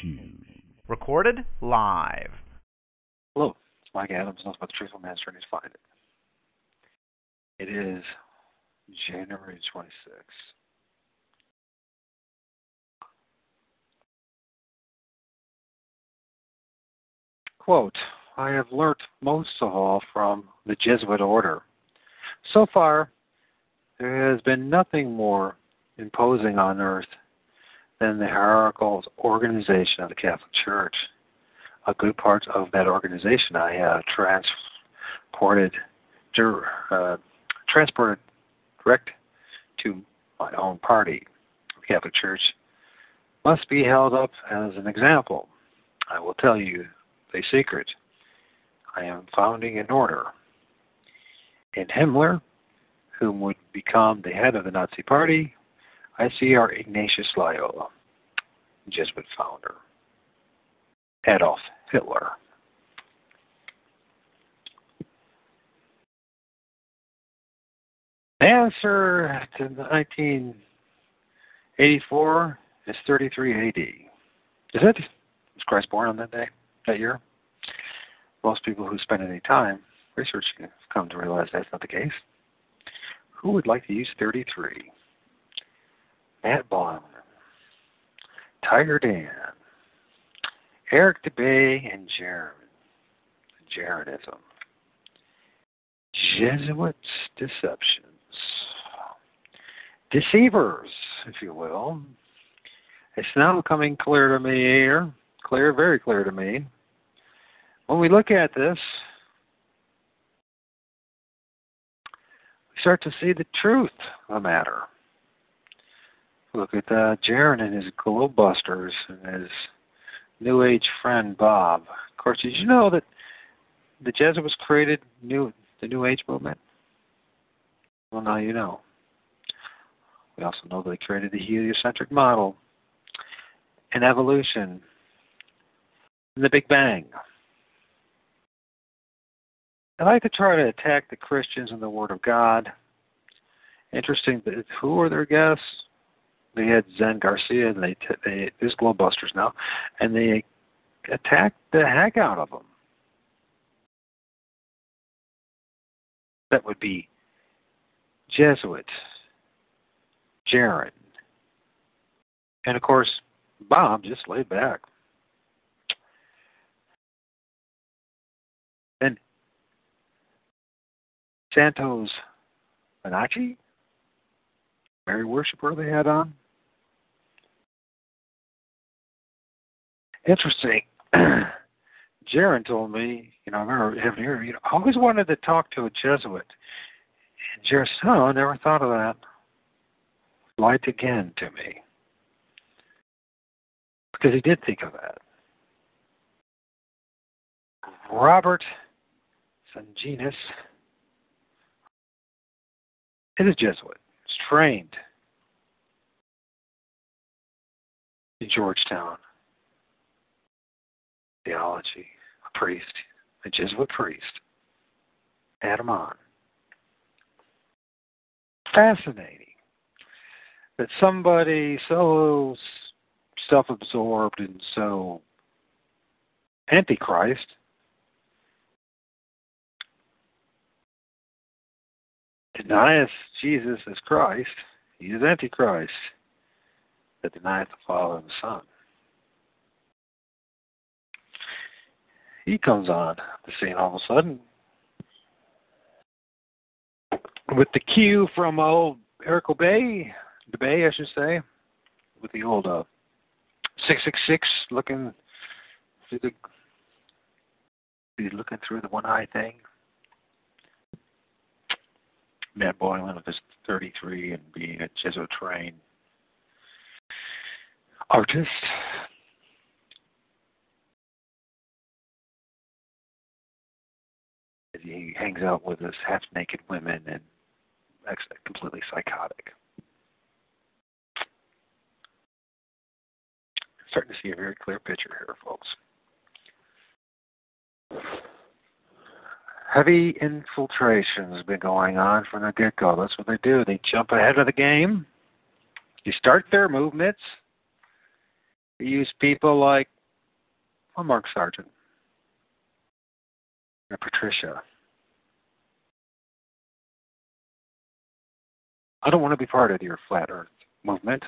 Shoes. Recorded live. Hello, it's Mike Adams, nothing but the truthful man's journey to find it. It is January 26th. Quote, I have learnt most of all from the Jesuit order. So far, there has been nothing more imposing on earth than the hierarchical organization of the Catholic Church. A good part of that organization I uh, transported, uh, transported direct to my own party, the Catholic Church, must be held up as an example. I will tell you a secret. I am founding an order. In Himmler, whom would become the head of the Nazi Party, I see our Ignatius Loyola, Jesuit founder, Adolf Hitler. The answer to 1984 is 33 AD. Is it? Was Christ born on that day, that year? Most people who spend any time researching have come to realize that's not the case. Who would like to use 33? Matt Boylan, Tiger Dan, Eric Dubay, and Jeran. Jeranism. Jesuits deceptions. Deceivers, if you will. It's now coming clear to me here, clear, very clear to me. When we look at this, we start to see the truth of the matter. Look at uh, Jeran and his globe busters and his New Age friend Bob. Of course, did you know that the Jesuits created new the New Age movement? Well, now you know. We also know they created the heliocentric model and evolution and the Big Bang. I like to try to attack the Christians and the Word of God. Interesting, who are their guests? They had Zen Garcia, and they t- they this Globebusters now, and they attacked the heck out of them. That would be Jesuit, Jeran, and of course Bob just laid back. And Santos Bonacci, Mary worshiper they had on. Interesting. Jeran told me, you know, I remember having here, you know, I always wanted to talk to a Jesuit. And Jeran said, oh, I never thought of that. Light again to me. Because he did think of that. Robert Sungenis is a Jesuit. He's trained in Georgetown theology, a priest, a Jesuit priest. Had him on. Fascinating that somebody so self absorbed and so antichrist denies Jesus as Christ, he is Antichrist that denieth the Father and the Son. He comes on the scene all of a sudden with the cue from old Eric Bay, the Bay, I should say, with the old uh, 666 looking through the looking through the one eye thing. Matt Boylan with his 33 and being a Jesuit trained artist he hangs out with this half naked women and acts completely psychotic. Starting to see a very clear picture here, folks. Heavy infiltration has been going on from the get go. That's what they do. They jump ahead of the game. You start their movements, He use people like well, Mark Sargent and Patricia. I don't want to be part of your flat earth movement.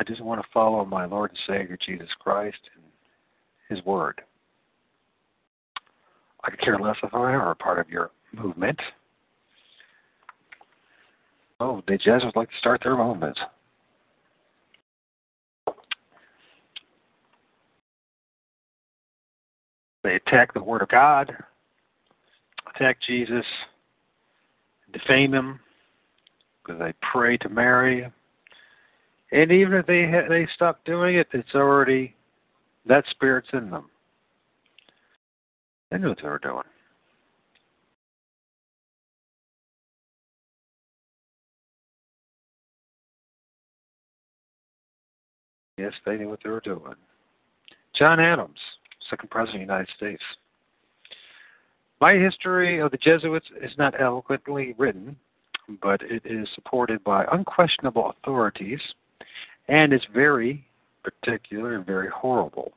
I just want to follow my Lord and Savior Jesus Christ and His Word. I could care less if I are a part of your movement. Oh, the Jesuits like to start their movements. They attack the Word of God, attack Jesus, defame him because they pray to Mary. And even if they ha- they stop doing it, it's already that spirit's in them. They knew what they were doing. Yes, they knew what they were doing. John Adams, second president of the United States. My history of the Jesuits is not eloquently written, but it is supported by unquestionable authorities and is very particular and very horrible.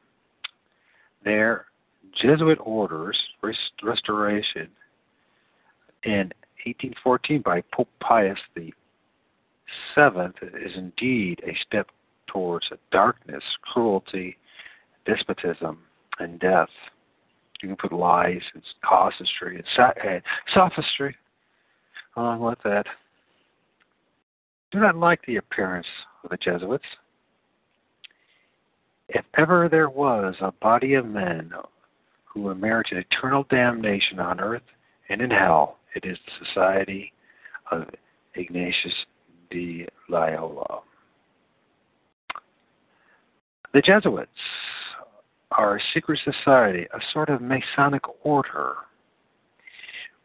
Their Jesuit orders, rest- restoration in 1814 by Pope Pius the Seventh, is indeed a step towards darkness, cruelty, despotism, and death. You can put lies and casuistry and, and uh, sophistry along with that. Do not like the appearance of the Jesuits. If ever there was a body of men who merited eternal damnation on earth and in hell, it is the Society of Ignatius de Loyola. The Jesuits are a secret society, a sort of Masonic order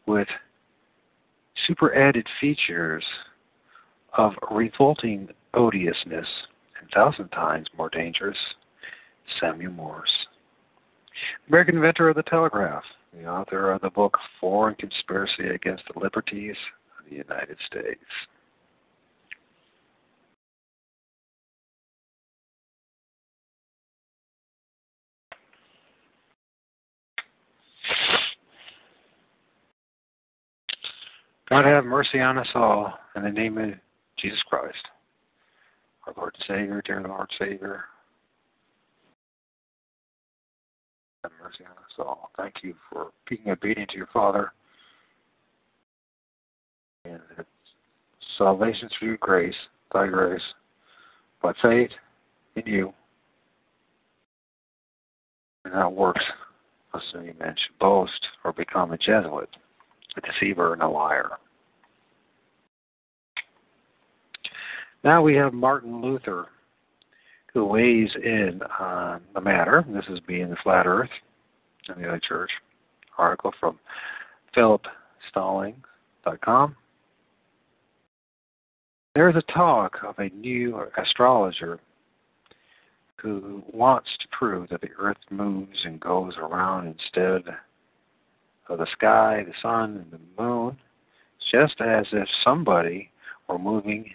with super added features of revolting odiousness and thousand times more dangerous Samuel Morse. American inventor of the telegraph, the author of the book Foreign Conspiracy Against the Liberties of the United States. God have mercy on us all in the name of Jesus Christ, our Lord and Savior, dear Lord Savior. Have mercy on us all. Thank you for being obedient to your Father. And salvation through grace, thy grace, by faith in you. And that works, as you mentioned, boast or become a Jesuit a deceiver and a liar. Now we have Martin Luther, who weighs in on the matter. This is being the flat Earth and the other church article from philipstallings.com. There is a talk of a new astrologer who wants to prove that the Earth moves and goes around instead of the sky, the sun, and the moon, just as if somebody were moving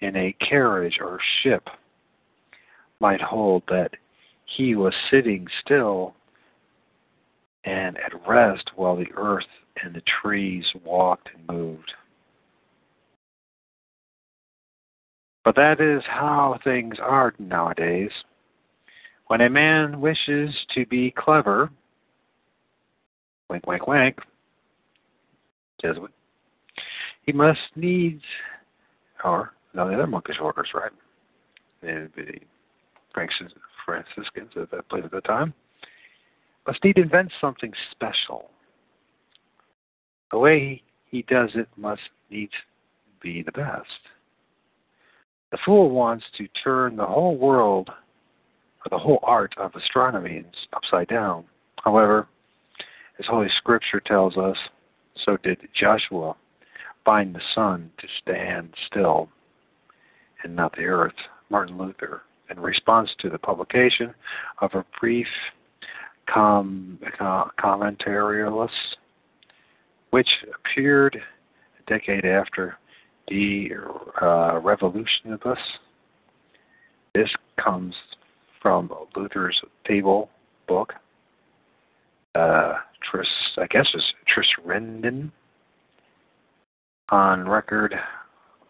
in a carriage or ship, might hold that he was sitting still and at rest while the earth and the trees walked and moved. But that is how things are nowadays. When a man wishes to be clever, wink, wink, wink, Jesuit, he must needs, or no, the other monkish orders, right? The, the Franciscans at that place at the time, must need invent something special. The way he does it must needs be the best. The fool wants to turn the whole world, or the whole art of astronomy, upside down. However, as Holy Scripture tells us, so did Joshua bind the sun to stand still and not the earth. Martin Luther, in response to the publication of a brief com- commentarius, which appeared a decade after the uh, Revolutionibus, This comes from Luther's Table book. Uh, Tris, I guess it's Tris Renden on record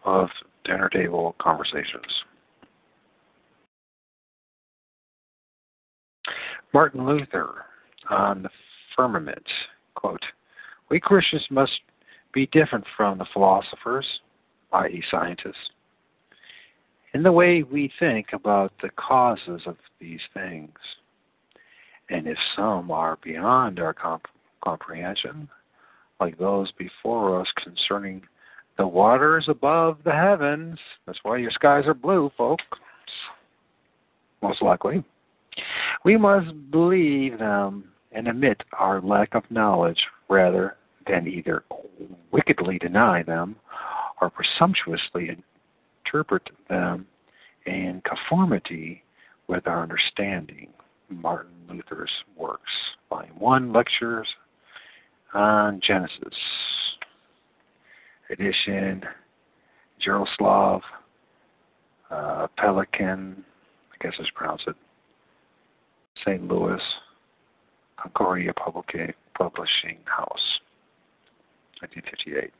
of dinner table conversations. Martin Luther on the firmament, quote, We Christians must be different from the philosophers, i.e., scientists, in the way we think about the causes of these things. And if some are beyond our comp- comprehension, like those before us concerning the waters above the heavens, that's why your skies are blue, folks, most likely, we must believe them and admit our lack of knowledge rather than either wickedly deny them or presumptuously interpret them in conformity with our understanding. Martin Luther's works, Volume 1, Lectures on Genesis, edition Jaroslav uh, Pelikan, I guess is pronounced it, St. Louis, Concordia Publishing House, 1958.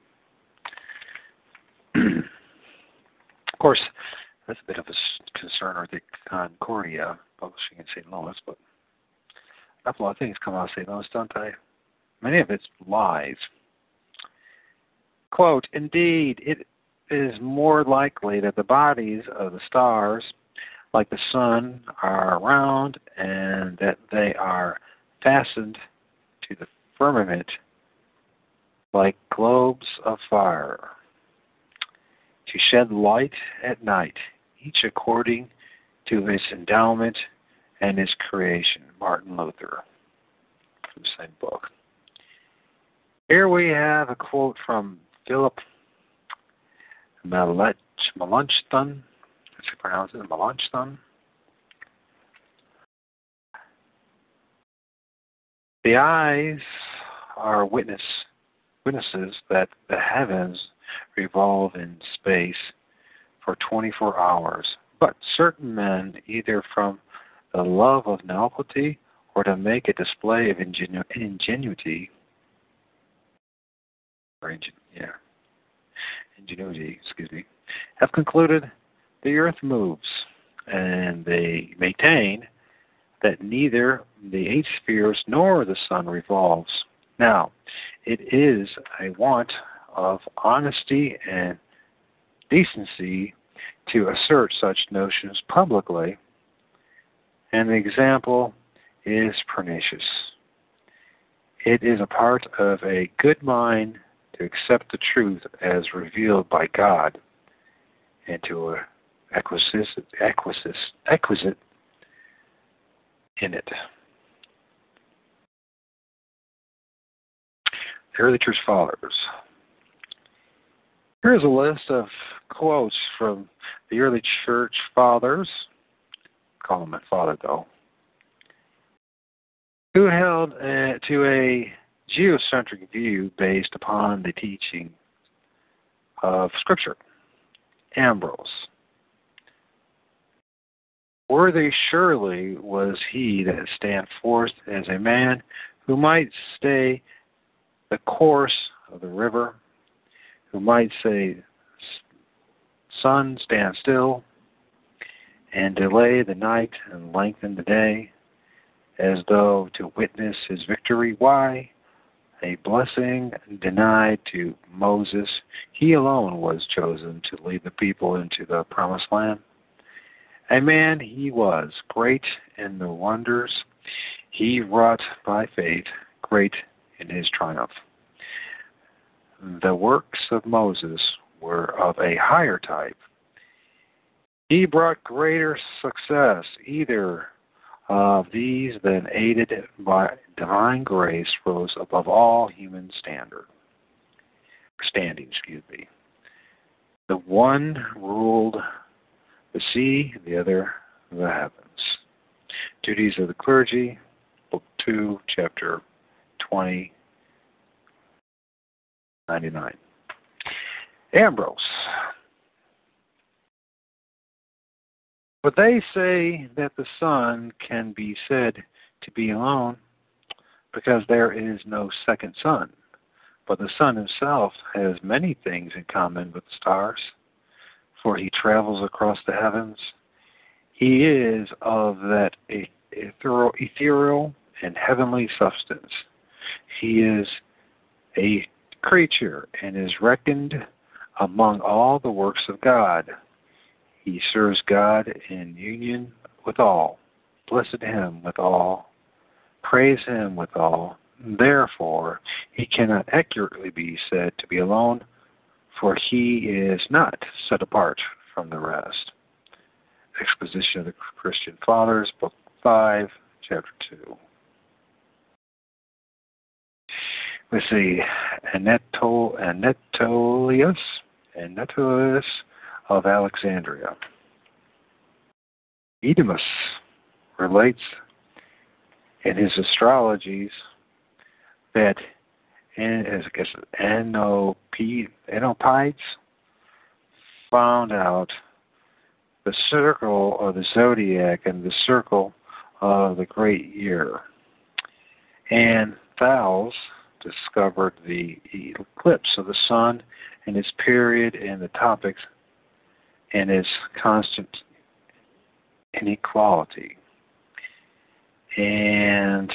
of course, that's a bit of a concern with the Concordia Publishing in St. Louis, but a lot of things come out of St. Louis, don't they? Many of it's lies. Quote, indeed, it is more likely that the bodies of the stars, like the sun, are round and that they are fastened to the firmament like globes of fire to shed light at night, each according to his endowment and his creation. Martin Luther, from the same book. Here we have a quote from Philip Melanchthon. As you pronounce it, Melanchthon. The eyes are witness witnesses that the heavens revolve in space for 24 hours. But certain men, either from the love of novelty or to make a display of ingenu- ingenuity, or ingen- yeah, ingenuity, excuse me, have concluded the earth moves, and they maintain that neither the eight spheres nor the sun revolves. Now, it is a want of honesty and decency to assert such notions publicly, and the example is pernicious. It is a part of a good mind to accept the truth as revealed by God and to acquiesce, in it. The early church fathers. Here's a list of quotes from the early church fathers. Call them a father, though. Who held uh, to a geocentric view based upon the teaching of Scripture. Ambrose. Worthy surely was he that stand forth as a man who might stay the course of the river, who might say, Sun, stand still, and delay the night and lengthen the day, as though to witness his victory. Why? A blessing denied to Moses. He alone was chosen to lead the people into the promised land. A man he was, great in the wonders he wrought by faith, great in his triumph. The works of Moses were of a higher type. He brought greater success, either of these then aided by divine grace rose above all human standard standing excuse me the one ruled the sea the other the heavens duties of the clergy book 2 chapter 20 99 ambrose But they say that the Son can be said to be alone because there is no second Son. But the Son himself has many things in common with the stars, for he travels across the heavens. He is of that ethereal and heavenly substance. He is a creature and is reckoned among all the works of God. He serves God in union with all. Blessed him with all. Praise him with all. Therefore, he cannot accurately be said to be alone, for he is not set apart from the rest. Exposition of the Christian Fathers, Book 5, Chapter 2. We see Anatol, Anatolius, Anatolius of Alexandria. Eudemus relates in his astrologies that and as I guess Anopides found out the circle of the zodiac and the circle of the great year. And Thales discovered the eclipse of the sun and its period and the topics and its constant inequality. And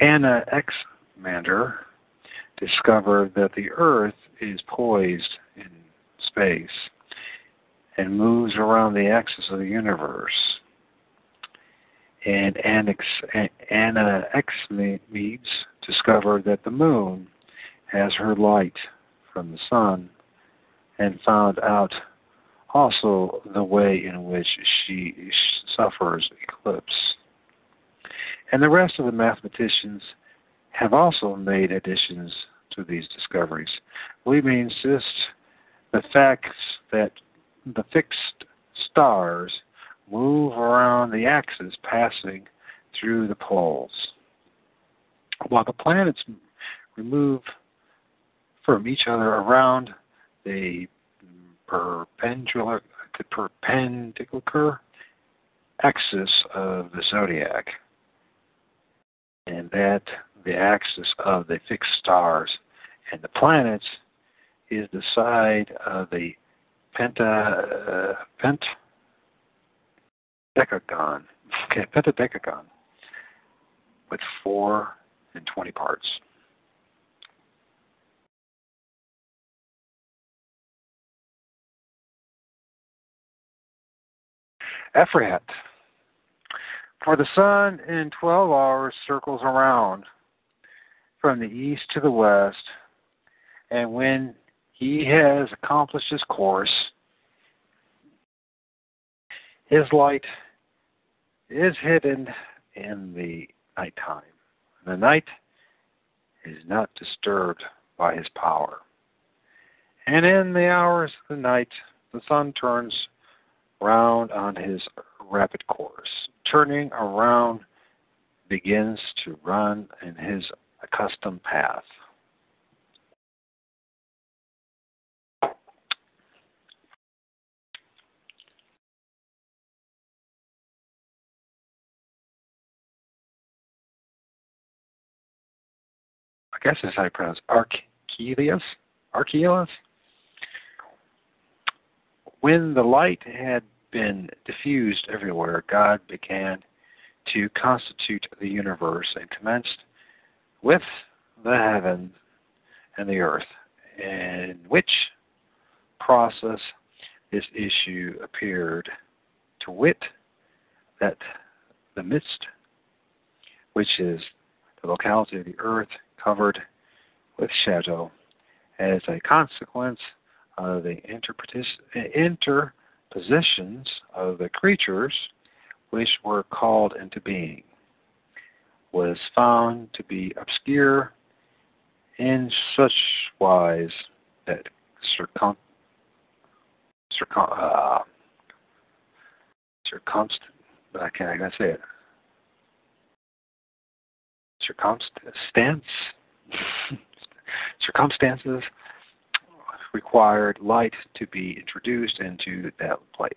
Anaximander discovered that the Earth is poised in space and moves around the axis of the universe. And Anna Exmeades discovered that the moon has her light from the sun and found out also the way in which she suffers eclipse. And the rest of the mathematicians have also made additions to these discoveries. We may insist the facts that the fixed stars move around the axis passing through the poles, while the planets remove from each other around the perpendicular, perpendicular axis of the zodiac, and that the axis of the fixed stars and the planets is the side of the penta uh, pent decagon. Okay, pentadecagon with four and twenty parts. Ephraat. For the sun in 12 hours circles around from the east to the west, and when he has accomplished his course, his light is hidden in the nighttime. The night is not disturbed by his power. And in the hours of the night, the sun turns round on his rapid course. Turning around begins to run in his accustomed path. Guess that's how you pronounce Archelius. Archelius. When the light had been diffused everywhere, God began to constitute the universe and commenced with the heaven and the earth, in which process this issue appeared, to wit, that the midst, which is the locality of the earth covered with shadow, as a consequence of the interpositions of the creatures which were called into being was found to be obscure in such wise that circum, circum uh, circumst I can't, I can't say it circumstance circumstances required light to be introduced into that place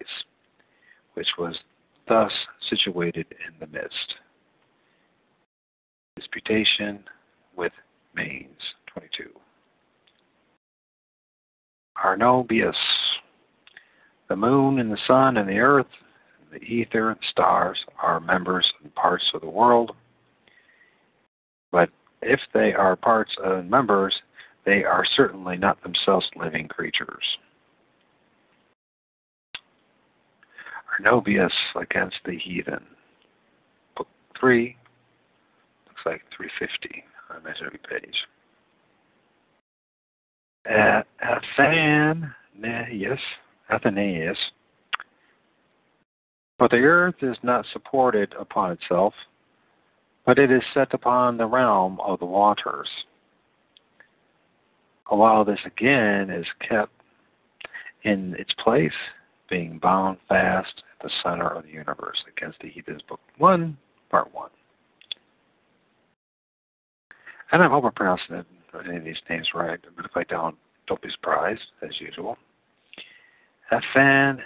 which was thus situated in the midst. Disputation with Manes, 22. Arnobius, the moon and the sun and the earth, the ether and stars are members and parts of the world. But if they are parts and members, they are certainly not themselves living creatures. Arnobius against the heathen. Book 3, looks like 350 on my every page. Athanaeus, Athanaeus, but the earth is not supported upon itself, but it is set upon the realm of the waters. While this again is kept in its place, being bound fast at the center of the universe against the heathens, book 1, part 1. And I hope I'm pronouncing any of these names right, but if I don't, don't be surprised, as usual. Athanasius,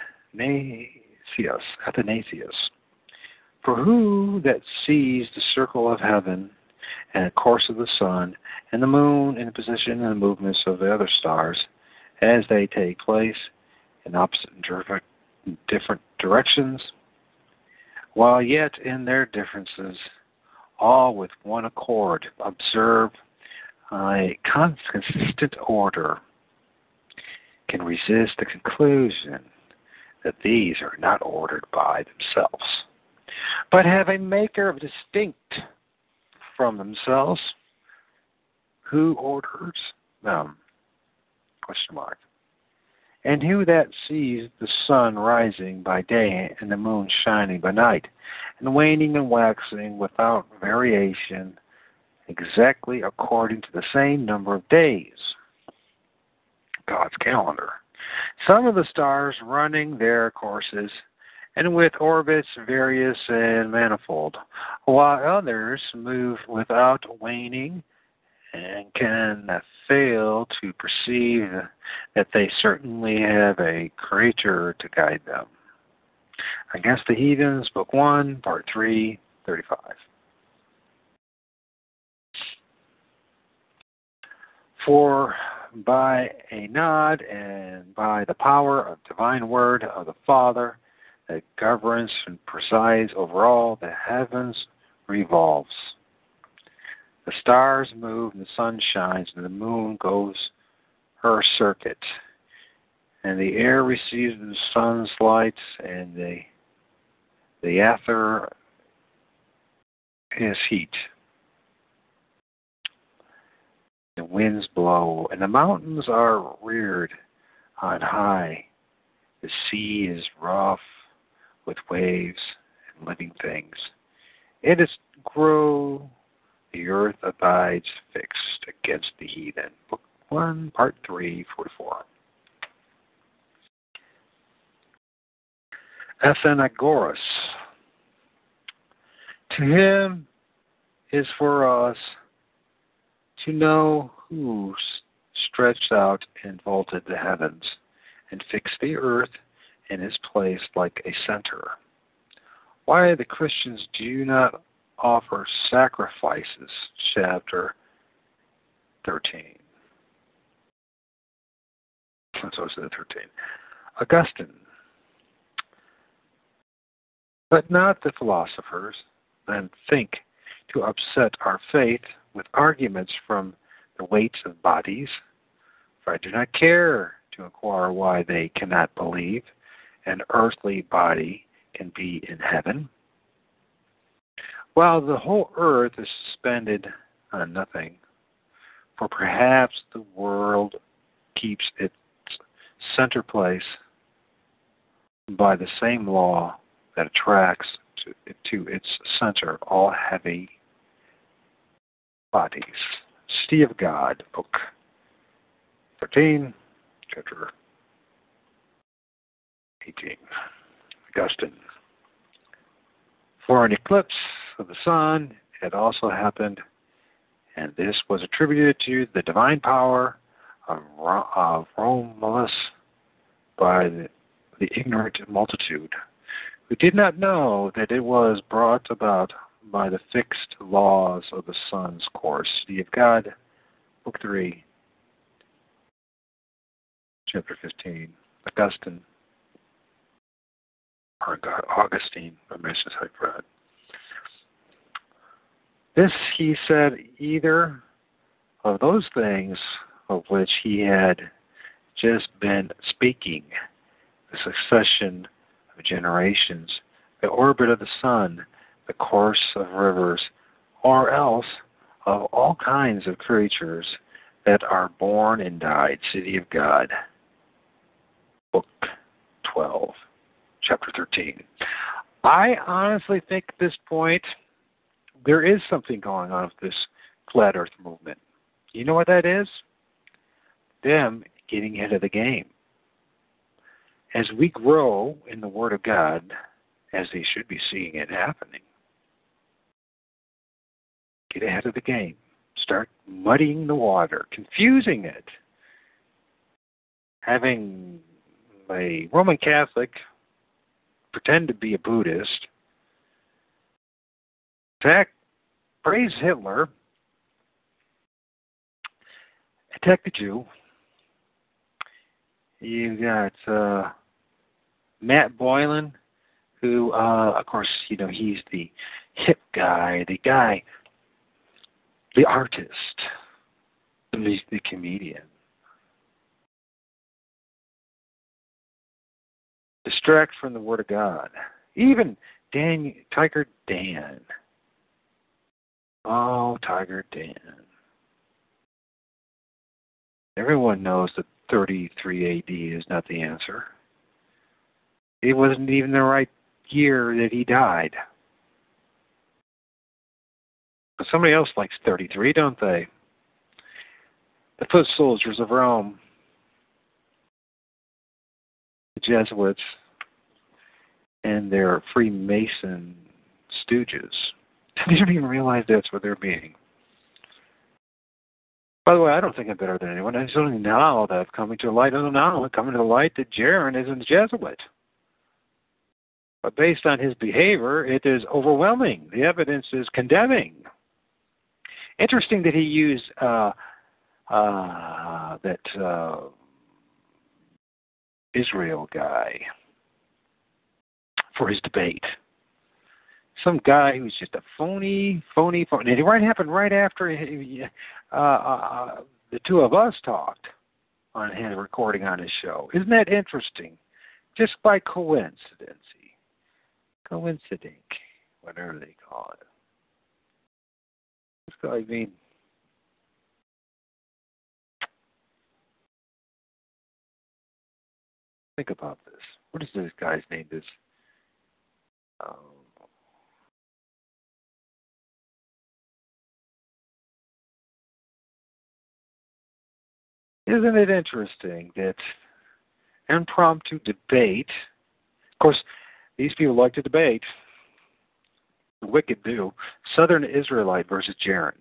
Athanasius. For who that sees the circle of heaven and the course of the sun and the moon and the position and the movements of the other stars as they take place in opposite and different directions, while yet in their differences, all with one accord observe uh, a consistent order, can resist the conclusion that these are not ordered by themselves, but have a maker of distinct from themselves who orders them? Question mark. And who that sees the sun rising by day and the moon shining by night, and waning and waxing without variation, exactly according to the same number of days? God's calendar. Some of the stars running their courses and with orbits various and manifold, while others move without waning and can fail to perceive that they certainly have a creator to guide them. Against the Heathens, Book 1, Part 3, 35. For by a nod and by the power of divine word of the Father that governs and presides over all the heavens revolves. The stars move and the sun shines and the moon goes her circuit. And the air receives the sun's light and the the ether is heat. The winds blow, and the mountains are reared on high. The sea is rough with waves and living things. It is grow, the earth abides fixed against the heathen. Book 1, Part 3, 44. Athenagoras. To him is for us to know who stretched out and vaulted the heavens and fixed the earth in is placed like a center. Why the Christians do not offer sacrifices, chapter 13. So it's 13. Augustine. But not the philosophers, then think to upset our faith with arguments from the weights of bodies, for I do not care to inquire why they cannot believe an earthly body can be in heaven, while the whole earth is suspended on nothing. For perhaps the world keeps its center place by the same law that attracts to, to its center all heavy bodies. City of God, Book 13, chapter 18. Augustine. For an eclipse of the sun had also happened, and this was attributed to the divine power of, of Romulus by the, the ignorant multitude who did not know that it was brought about by the fixed laws of the sun's course. City of God, Book 3, chapter 15. Augustine, or Augustine, by Mrs. Hyprat. This he said either of those things of which he had just been speaking, the succession of generations, the orbit of the sun, the course of rivers, or else of all kinds of creatures that are born and died, city of God. Book 12, chapter 13. I honestly think at this point there is something going on with this flat earth movement. You know what that is? Them getting ahead of the game. As we grow in the Word of God, as they should be seeing it happening, get ahead of the game. Start muddying the water, confusing it. Having a Roman Catholic pretend to be a Buddhist, attack, praise Hitler, attack the Jew. You've got uh, Matt Boylan, who, uh, of course, you know he's the hip guy, the guy the artist, the, the comedian. Distract from the Word of God. Even Dan, Tiger Dan. Oh, Tiger Dan. Everyone knows that 33 AD is not the answer. It wasn't even the right year that he died. But somebody else likes 33, don't they? The foot soldiers of Rome, the Jesuits, and their Freemason stooges. They don't even realize that's what they're being. By the way, I don't think I'm better than anyone. It's only now that I've come to light. Oh, now I'm coming to the light that Jeran isn't a Jesuit. But based on his behavior, it is overwhelming. The evidence is condemning. Interesting that he used uh, uh, that uh, Israel guy for his debate. Some guy who's just a phony, phony, phony. And it right happened right after uh, uh, the two of us talked on his recording on his show. Isn't that interesting? Just by coincidence. Coinciding, whatever they call it. I mean, think about this. What is this guy's name? This. Um, isn't it interesting that impromptu debate? Of course, these people like to debate the wicked do, Southern Israelite versus Jeran.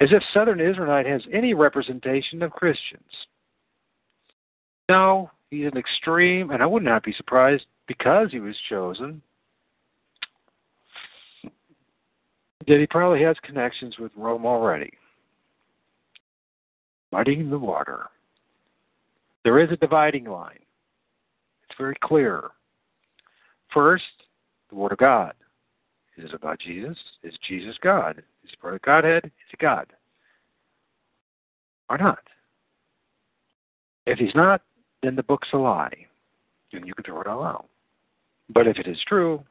As if Southern Israelite has any representation of Christians. No, he's an extreme, and I would not be surprised because he was chosen that he probably has connections with Rome already. Muddying the water. There is a dividing line. It's very clear. First, the Word of God. Is it about Jesus? Is Jesus God? Is he part of Godhead? Is he God? Or not? If he's not, then the book's a lie. And you can throw it all out. But if it is true,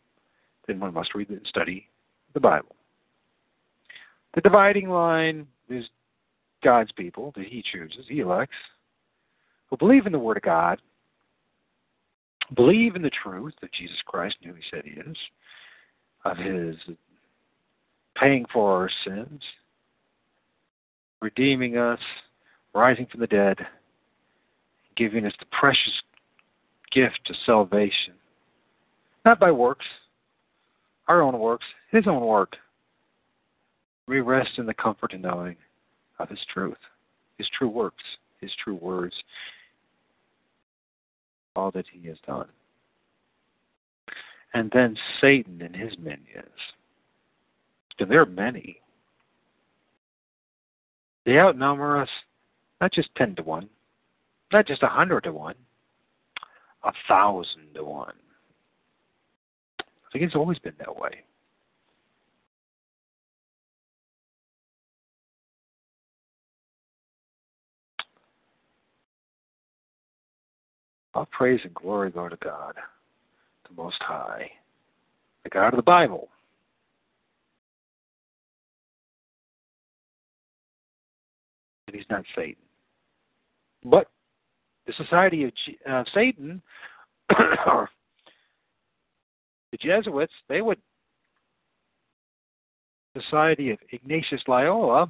then one must read and study the Bible. The dividing line is God's people that he chooses, he elects, who believe in the Word of God believe in the truth that Jesus Christ knew he said he is, of his paying for our sins, redeeming us, rising from the dead, giving us the precious gift of salvation. Not by works, our own works, his own work. We rest in the comfort and knowing of his truth, his true works, his true words, all that he has done. and then Satan and his minions. And there are many. They outnumber us not just 10 to 1, not just a 100 to 1, a 1,000 to 1. I think it's always been that way. All praise and glory go to God, the Most High, the God of the Bible. And he's not Satan. But the society of uh, Satan, or the Jesuits, they would, society of Ignatius Loyola,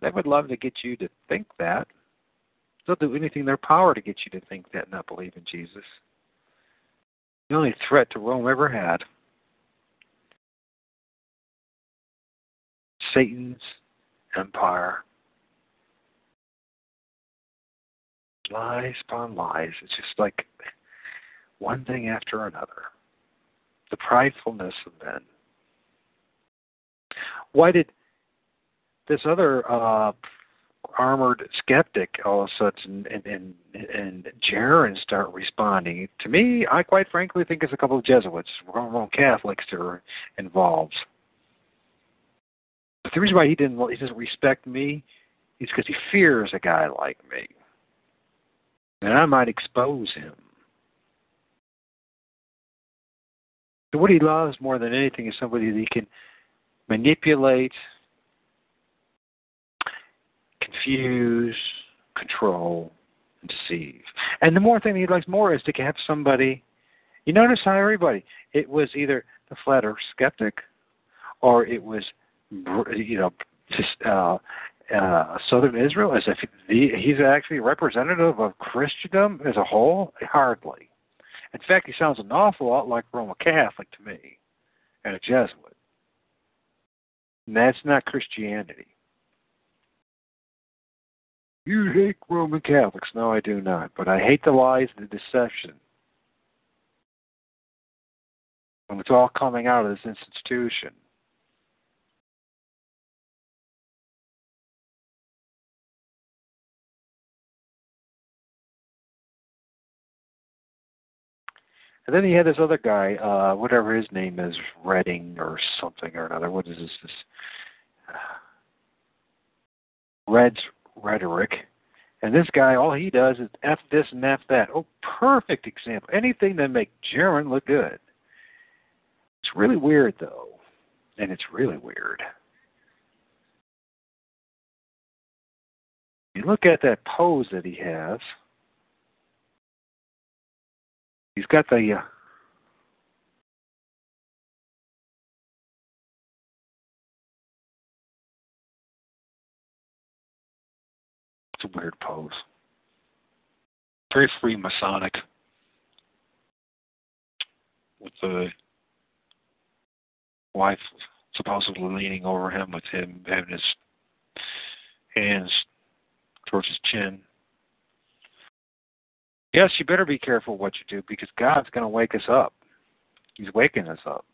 they would love to get you to think that. They'll do anything in their power to get you to think that and not believe in Jesus. The only threat to Rome ever had. Satan's empire. Lies upon lies. It's just like one thing after another. The pridefulness of men. Why did this other uh, armored skeptic all of a sudden and and and Jeran start responding. To me, I quite frankly think it's a couple of Jesuits, Roman Catholics that are involved. But the reason why he didn't he doesn't respect me is because he fears a guy like me, and I might expose him. So what he loves more than anything is somebody that he can manipulate confuse, control, and deceive. And the more thing he likes more is to have somebody. You notice how everybody it was either the flat Earth skeptic, or it was you know just uh, uh, Southern Israel as if he's actually representative of Christendom as a whole. Hardly. In fact, he sounds an awful lot like Roman Catholic to me, and a Jesuit. And that's not Christianity. You hate Roman Catholics. No, I do not. But I hate the lies and the deception. And it's all coming out of this institution. And then he had this other guy, uh, whatever his name is, Redding or something or another. What is this? this uh, Red's rhetoric. And this guy, all he does is F this and F that. Oh, perfect example. Anything that make Jeran look good. It's really weird, though. And it's really weird. You look at that pose that he has. He's got the uh, It's a weird pose. Very Freemasonic. With the wife supposedly leaning over him, with him having his hands towards his chin. Yes, you better be careful what you do because God's going to wake us up. He's waking us up.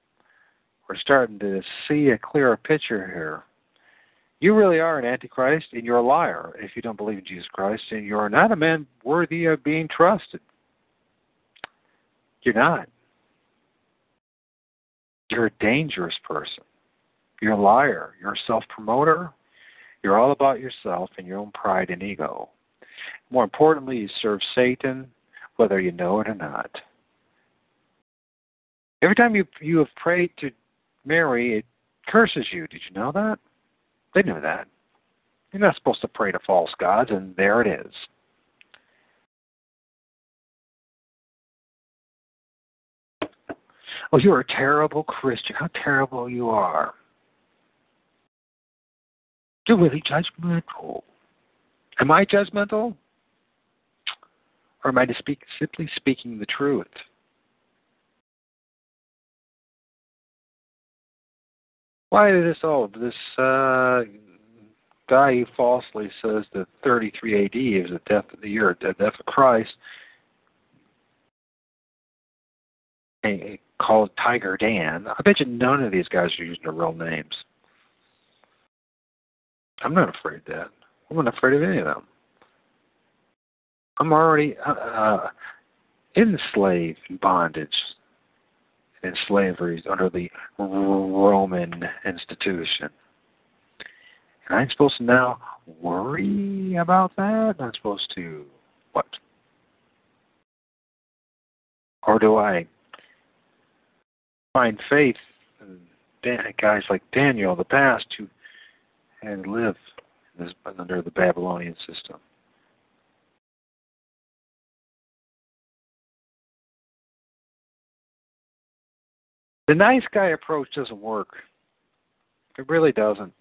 We're starting to see a clearer picture here you really are an antichrist and you're a liar if you don't believe in Jesus Christ and you're not a man worthy of being trusted. You're not. You're a dangerous person. You're a liar. You're a self promoter. You're all about yourself and your own pride and ego. More importantly, you serve Satan, whether you know it or not. Every time you you have prayed to Mary, it curses you. Did you know that? They knew that. You're not supposed to pray to false gods, and there it is. Oh, you're a terrible Christian. How terrible you are. You're really judgmental. Am I judgmental? Or am I speak, simply speaking the truth? why this all this uh, guy who falsely says that 33 AD is the death of the year, the death of Christ, and called Tiger Dan. I bet you none of these guys are using their real names. I'm not afraid of that. I'm not afraid of any of them. I'm already uh, uh, enslaved in bondage and slavery under the Roman institution. And I'm supposed to now worry about that? I'm supposed to what? Or do I find faith in guys like Daniel, the past, who had lived under the Babylonian system? The nice guy approach doesn't work. It really doesn't.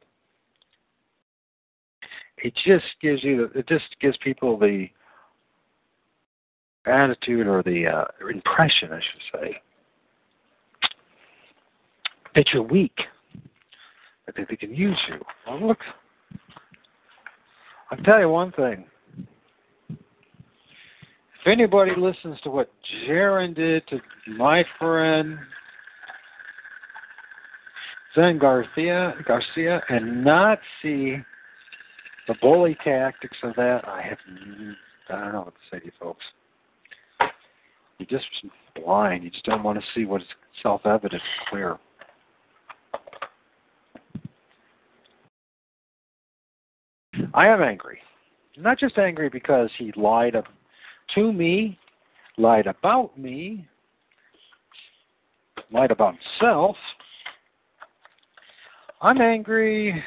It just gives you the, it just gives people the attitude or the uh, impression, I should say, that you're weak, that they can use you. Well, look, I'll tell you one thing. If anybody listens to what Jeran did to my friend Zen Garcia, Garcia, and not see the bully tactics of that, I have I don't know what to say to you folks. You're just blind. You just don't want to see what is self-evident clear. I am angry. Not just angry because he lied to me, lied about me, lied about himself, I'm angry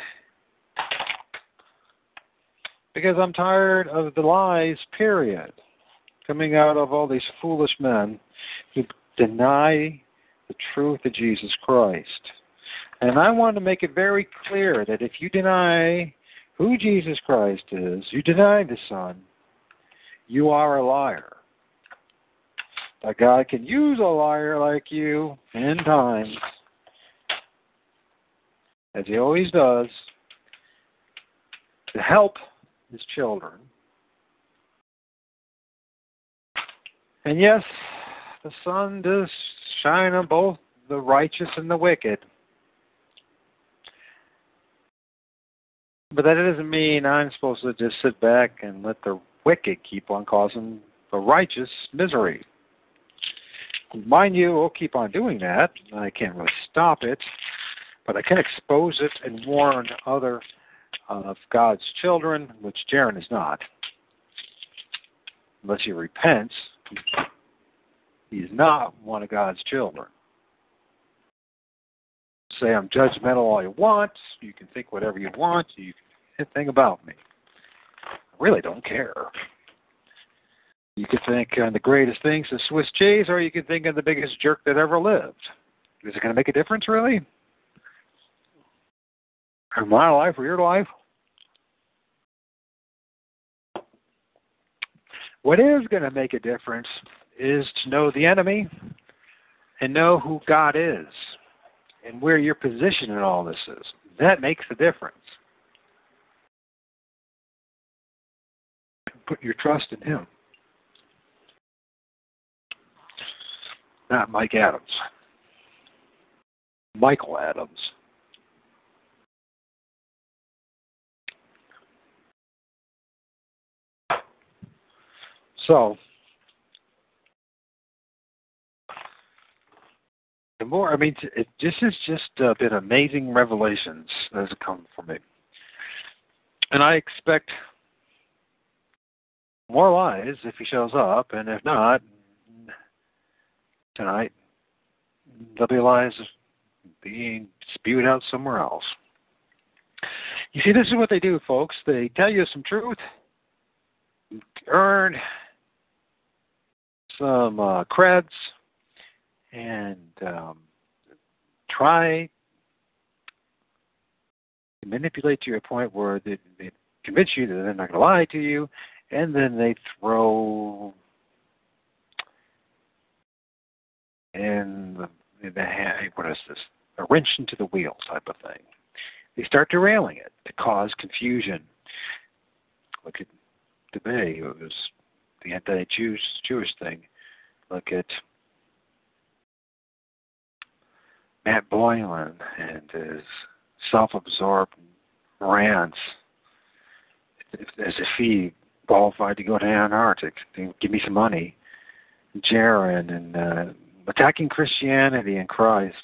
because I'm tired of the lies, period, coming out of all these foolish men who deny the truth of Jesus Christ. And I want to make it very clear that if you deny who Jesus Christ is, you deny the Son, you are a liar. That God can use a liar like you in times as he always does, to help his children. And yes, the sun does shine on both the righteous and the wicked. But that doesn't mean I'm supposed to just sit back and let the wicked keep on causing the righteous misery. Mind you, we'll keep on doing that. I can't really stop it but I can expose it and warn other uh, of God's children, which Jeran is not. Unless he repents, he's not one of God's children. Say I'm judgmental all you want. You can think whatever you want. You can think about me. I really don't care. You could think on the greatest things of Swiss cheese, or you could think of the biggest jerk that ever lived. Is it going to make a difference, really? In my life or your life. What is going to make a difference is to know the enemy and know who God is and where your position in all this is. That makes the difference. Put your trust in Him, not Mike Adams, Michael Adams. So, the more, I mean, it, this has just uh, been amazing revelations that have come for me. And I expect more lies if he shows up, and if not, tonight, there'll be lies being spewed out somewhere else. You see, this is what they do, folks. They tell you some truth, earn some uh, creds and um, try to manipulate to a point where they, they convince you that they're not going to lie to you, and then they throw in the, the what is this? A wrench into the wheel type of thing. They start derailing it to cause confusion. Look at today; it was the anti-Jewish Jewish thing. Look at Matt Boylan and his self-absorbed rants as if he qualified to go to Antarctic. Give me some money. Jeran and uh, attacking Christianity and Christ.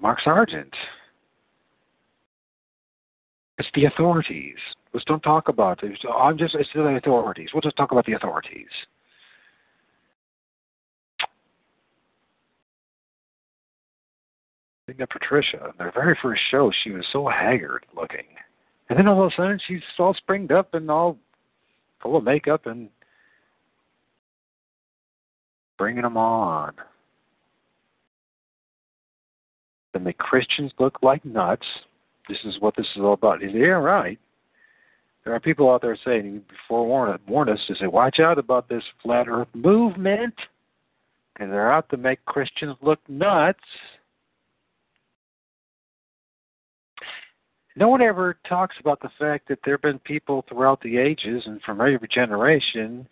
Mark Sargent. It's the authorities. Let's don't talk about it. I'm just it's the authorities. We'll just talk about the authorities. I think that Patricia, their very first show, she was so haggard looking. And then all of a sudden she's all springed up and all full of makeup and bringing them on. They make Christians look like nuts. This is what this is all about. Is yeah, right. There are people out there saying, before warn, warn us to say, watch out about this flat earth movement, because they're out to make Christians look nuts. No one ever talks about the fact that there have been people throughout the ages and from every generation,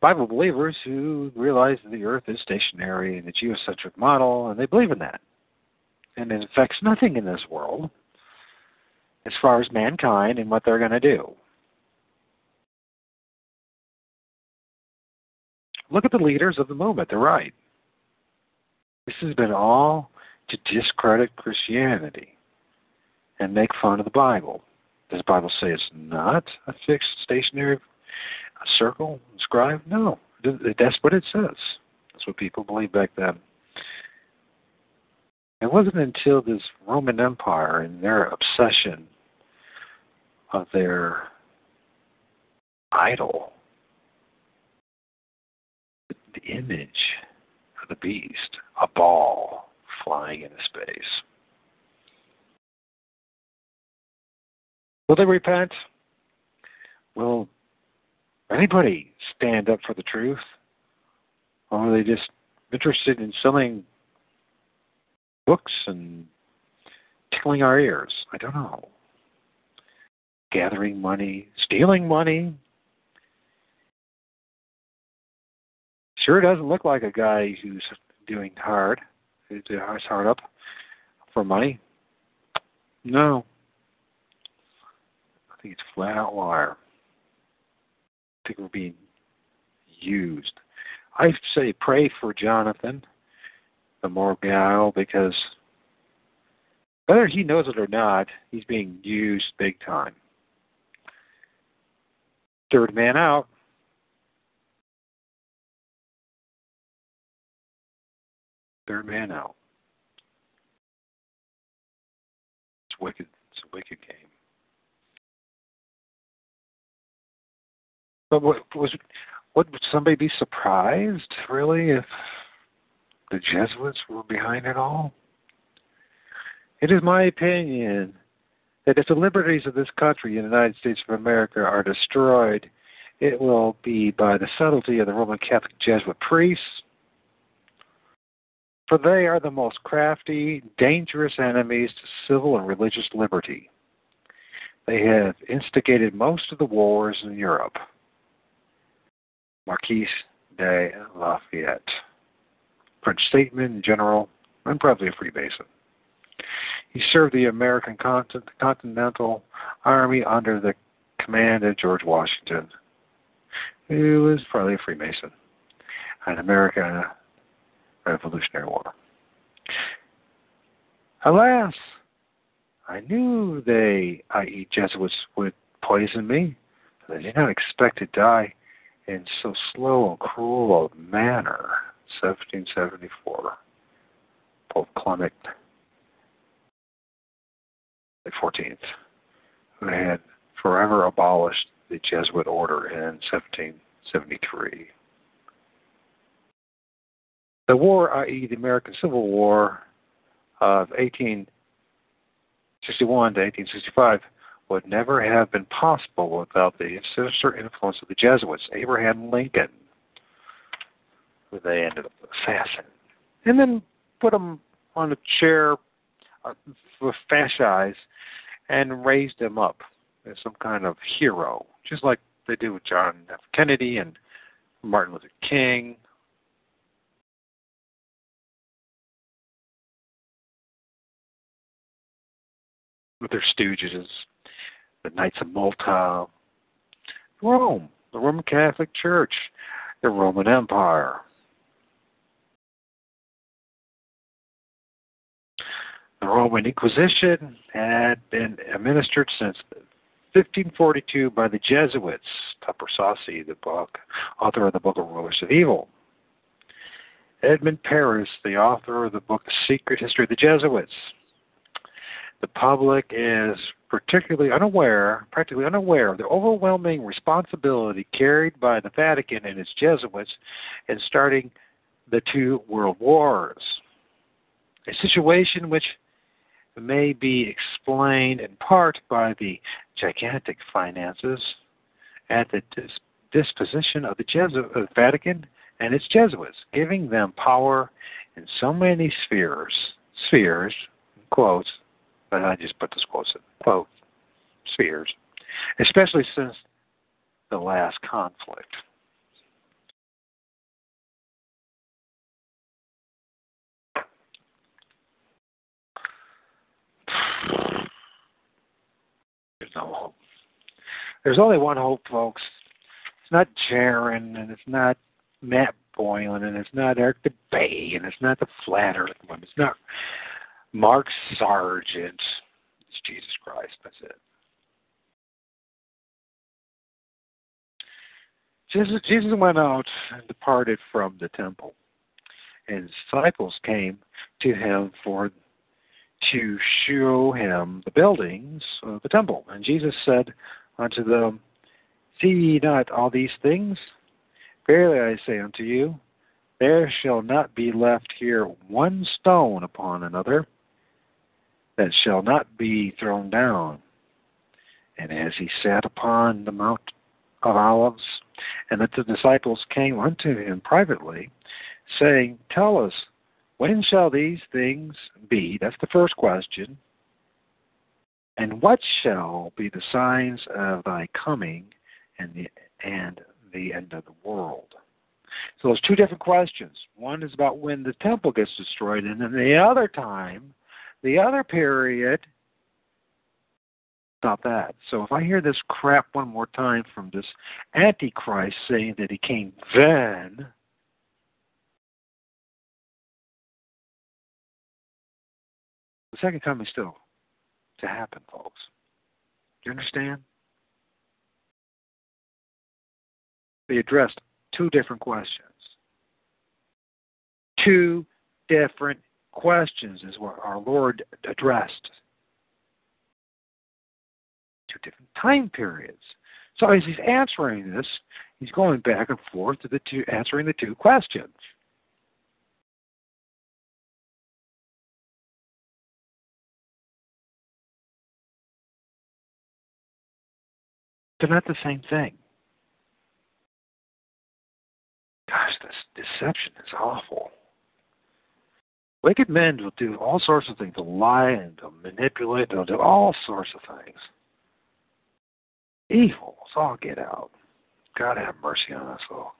Bible believers who realize that the earth is stationary and the geocentric model, and they believe in that. And it affects nothing in this world as far as mankind and what they're going to do. Look at the leaders of the movement, they're right. This has been all to discredit Christianity and make fun of the Bible. Does the Bible say it's not a fixed stationary circle scribe? No. That's what it says. That's what people believed back then. It wasn't until this Roman Empire and their obsession of their idol, the image of the beast, a ball flying into space. Will they repent? Will anybody stand up for the truth? Or are they just interested in selling books and tickling our ears? I don't know. Gathering money, stealing money. Sure doesn't look like a guy who's doing hard, who's hard up for money. No, I think it's flat out liar. I think we're being used. I say pray for Jonathan, the Morgao, because whether he knows it or not, he's being used big time. Third man out. Third man out. It's wicked. It's a wicked game. But what was would somebody be surprised really if the Jesuits were behind it all? It is my opinion that if the liberties of this country, the United States of America, are destroyed, it will be by the subtlety of the Roman Catholic Jesuit priests, for they are the most crafty, dangerous enemies to civil and religious liberty. They have instigated most of the wars in Europe. Marquis de Lafayette, French statesman, general, and probably a Freemason. He served the American Continental Army under the command of George Washington, who was probably a Freemason, an American Revolutionary War. Alas, I knew they, i.e., Jesuits, would poison me, I did not expect to die in so slow and cruel a manner. 1774. Pope Clement the 14th, who had forever abolished the Jesuit order in 1773. The war, i.e., the American Civil War of 1861 to 1865, would never have been possible without the sinister influence of the Jesuits, Abraham Lincoln, who they ended up assassinating, and then put him on a chair uh, the fasciitis and raised him up as some kind of hero, just like they did with John F. Kennedy and Martin Luther King. With their stooges, the Knights of Malta, Rome, the Roman Catholic Church, the Roman Empire. The Roman Inquisition had been administered since 1542 by the Jesuits. Tupper Saucy, the book, author of the Book of Rulers of Evil. Edmund Paris, the author of the book Secret History of the Jesuits. The public is particularly unaware, practically unaware of the overwhelming responsibility carried by the Vatican and its Jesuits in starting the two world wars. A situation which may be explained in part by the gigantic finances at the dis- disposition of the, Jesu- of Vatican and its Jesuits, giving them power in so many spheres, spheres, quotes, but I just put this quotes in quote, spheres, especially since the last conflict. There's no hope. There's only one hope, folks. It's not Jeran, and it's not Matt Boylan, and it's not Eric Dubay, and it's not the Flat Earth one. It's not Mark Sargent. It's Jesus Christ. That's it. Jesus, Jesus went out and departed from the temple, and disciples came to him for to show him the buildings of the temple. And Jesus said unto them, See ye not all these things? Verily I say unto you, there shall not be left here one stone upon another that shall not be thrown down. And as he sat upon the Mount of Olives, and that the disciples came unto him privately, saying, Tell us, when shall these things be? That's the first question. And what shall be the signs of thy coming and the and the end of the world? So there's two different questions. One is about when the temple gets destroyed, and then the other time, the other period, about that. So if I hear this crap one more time from this Antichrist saying that he came then, the second coming still to happen, folks. Do you understand? They addressed two different questions. Two different questions is what our Lord addressed. Two different time periods. So as he's answering this, he's going back and forth to the two answering the two questions. They're not the same thing. Gosh, this deception is awful. Wicked men will do all sorts of things. They'll lie and they'll manipulate. They'll do all sorts of things. Evil. It's all get out. God have mercy on us, folks.